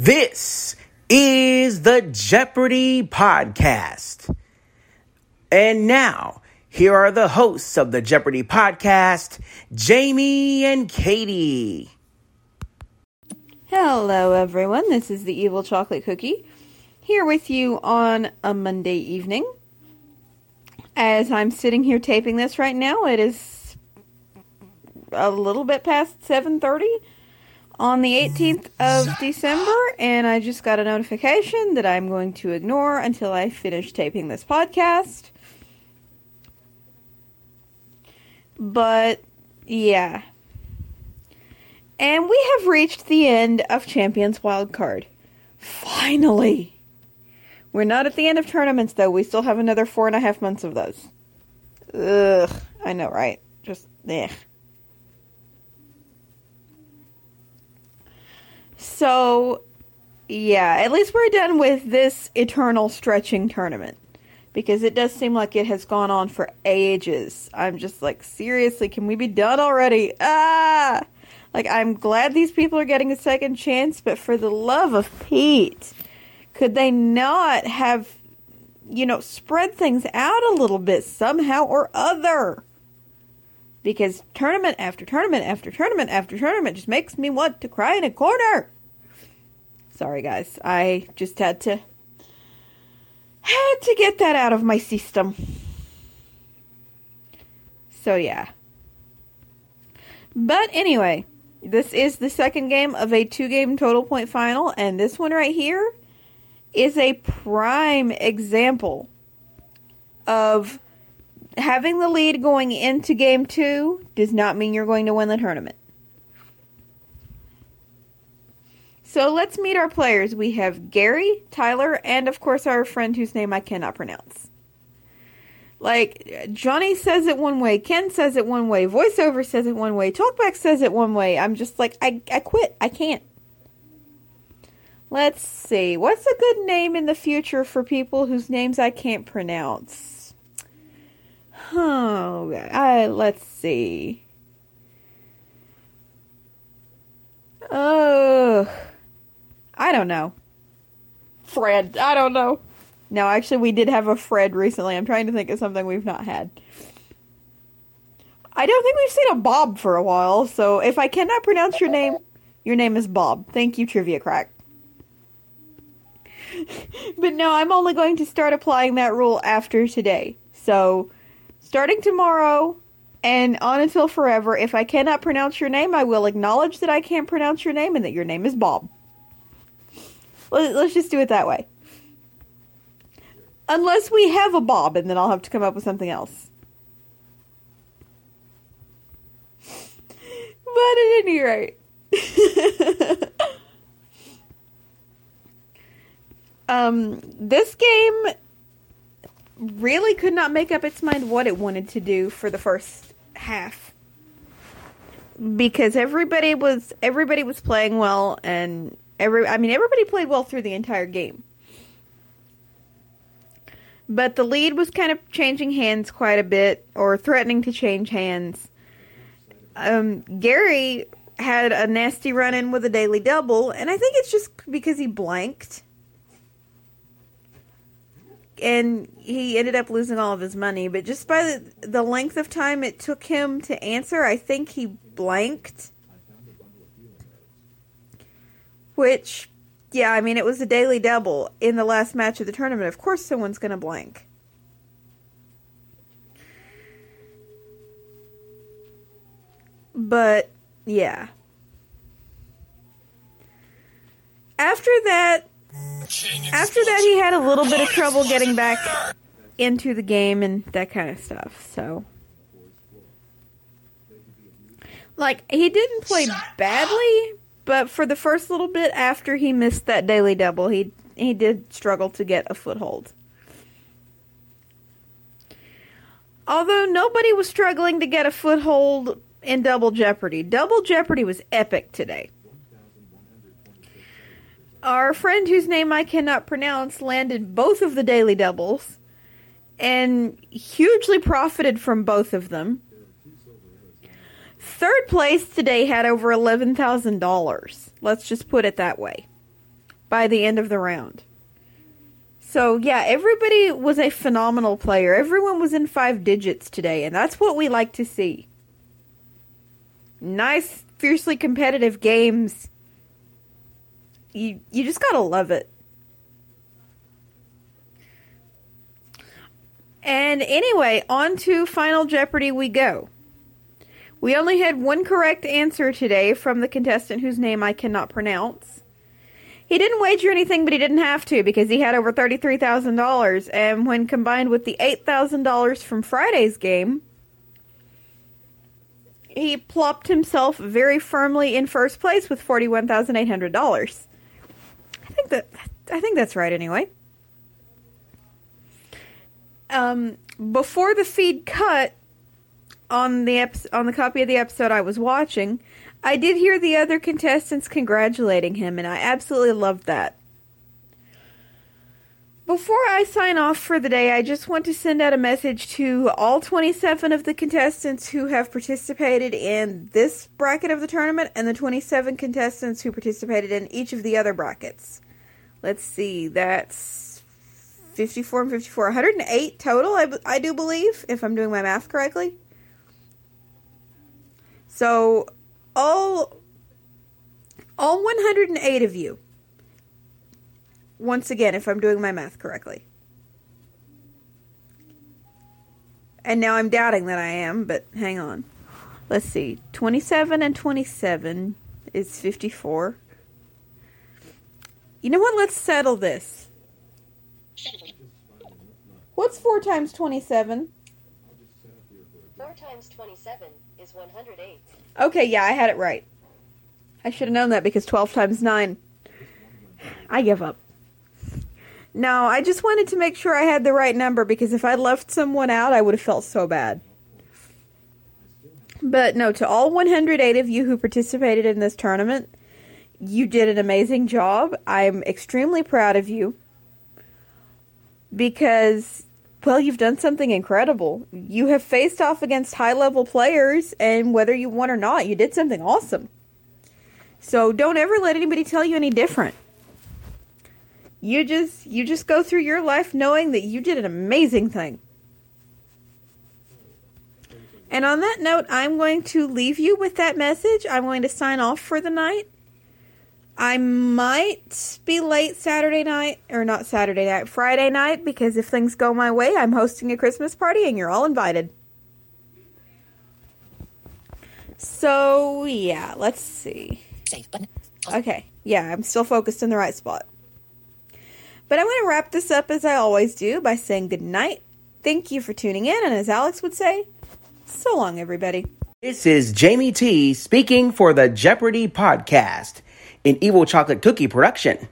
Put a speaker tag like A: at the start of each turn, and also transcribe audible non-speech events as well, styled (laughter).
A: This is the Jeopardy Podcast. And now, here are the hosts of the Jeopardy Podcast, Jamie and Katie.
B: Hello, everyone. This is the Evil Chocolate Cookie here with you on a Monday evening. As I'm sitting here taping this right now, it is a little bit past 7:30 on the 18th of December, and I just got a notification that I'm going to ignore until I finish taping this podcast. But yeah. And we have reached the end of Champions Wild Card. Finally. We're not at the end of tournaments though. We still have another four and a half months of those. Ugh. I know, right? Just ugh. So, yeah, at least we're done with this eternal stretching tournament. Because it does seem like it has gone on for ages. I'm just like, seriously, can we be done already? Ah! Like, I'm glad these people are getting a second chance, but for the love of Pete, could they not have, you know, spread things out a little bit somehow or other? Because tournament after tournament after tournament after tournament just makes me want to cry in a corner. Sorry, guys. I just had to had to get that out of my system. So yeah. But anyway, this is the second game of a two-game total point final, and this one right here is a prime example of having the lead going into game two does not mean you're going to win the tournament. So let's meet our players. We have Gary, Tyler, and of course our friend whose name I cannot pronounce. Like, Johnny says it one way, Ken says it one way, voiceover says it one way, talkback says it one way. I'm just like, I, I quit. I can't. Let's see. What's a good name in the future for people whose names I can't pronounce? Oh, I, let's see. Oh, I don't know. Fred. I don't know. No, actually, we did have a Fred recently. I'm trying to think of something we've not had. I don't think we've seen a Bob for a while, so if I cannot pronounce your name, your name is Bob. Thank you, Trivia Crack. (laughs) but no, I'm only going to start applying that rule after today. So, starting tomorrow and on until forever, if I cannot pronounce your name, I will acknowledge that I can't pronounce your name and that your name is Bob. Let's just do it that way. Unless we have a Bob, and then I'll have to come up with something else. But at any rate. (laughs) um, this game really could not make up its mind what it wanted to do for the first half because everybody was everybody was playing well and every I mean everybody played well through the entire game. But the lead was kind of changing hands quite a bit or threatening to change hands. Um, Gary had a nasty run in with a daily double and I think it's just because he blanked and he ended up losing all of his money. But just by the, the length of time it took him to answer, I think he blanked. Which, yeah, I mean, it was a daily double in the last match of the tournament. Of course, someone's going to blank. But, yeah. After that, after that, he had a little bit of trouble getting back into the game and that kind of stuff. So, like, he didn't play badly, but for the first little bit after he missed that daily double, he he did struggle to get a foothold. Although nobody was struggling to get a foothold in Double Jeopardy. Double Jeopardy was epic today. Our friend whose name I cannot pronounce landed both of the daily doubles and hugely profited from both of them. Place today had over $11,000. Let's just put it that way. by the end of the round. So, yeah, everybody was a phenomenal player. Everyone was in five digits today, and that's what we like to see. Nice, fiercely competitive games. You you just got to love it. And anyway, on to Final Jeopardy we go. We only had one correct answer today from the contestant whose name I cannot pronounce. He didn't wager anything, but he didn't have to because he had over $33,000. And when combined with the $8,000 from Friday's game, he plopped himself very firmly in first place with $41,800. I think that I think that's right anyway. Um, before the feed cut on the ep- on the copy of the episode I was watching, I did hear the other contestants congratulating him, and I absolutely loved that. Before I sign off for the day, I just want to send out a message to all 27 of the contestants who have participated in this bracket of the tournament and the 27 contestants who participated in each of the other brackets. Let's see, that's 54 and 54, 108 total, I, I do believe, if I'm doing my math correctly. So, all all 108 of you once again if i'm doing my math correctly. And now i'm doubting that i am but hang on. Let's see. 27 and 27 is 54 you know what? Let's settle this. What's 4 times 27
C: 4 times 27 is 108.
B: Okay, yeah, I had it right. I should have known that because 12 times 9. I give up. No, I just wanted to make sure I had the right number because if I left someone out, I would have felt so bad. But no, to all 108 of you who participated in this tournament, you did an amazing job. I'm extremely proud of you because well, you've done something incredible. You have faced off against high level players, and whether you won or not, you did something awesome. So don't ever let anybody tell you any different. You just you just go through your life knowing that you did an amazing thing. And on that note, I'm going to leave you with that message. I'm going to sign off for the night. I might be late Saturday night, or not Saturday night, Friday night, because if things go my way, I'm hosting a Christmas party and you're all invited. So, yeah, let's see.
D: Save button.
B: Okay, yeah, I'm still focused in the right spot. But I'm going to wrap this up as I always do by saying good night. Thank you for tuning in, and as Alex would say, so long, everybody.
A: This is Jamie T speaking for the Jeopardy podcast, an Evil Chocolate Cookie production.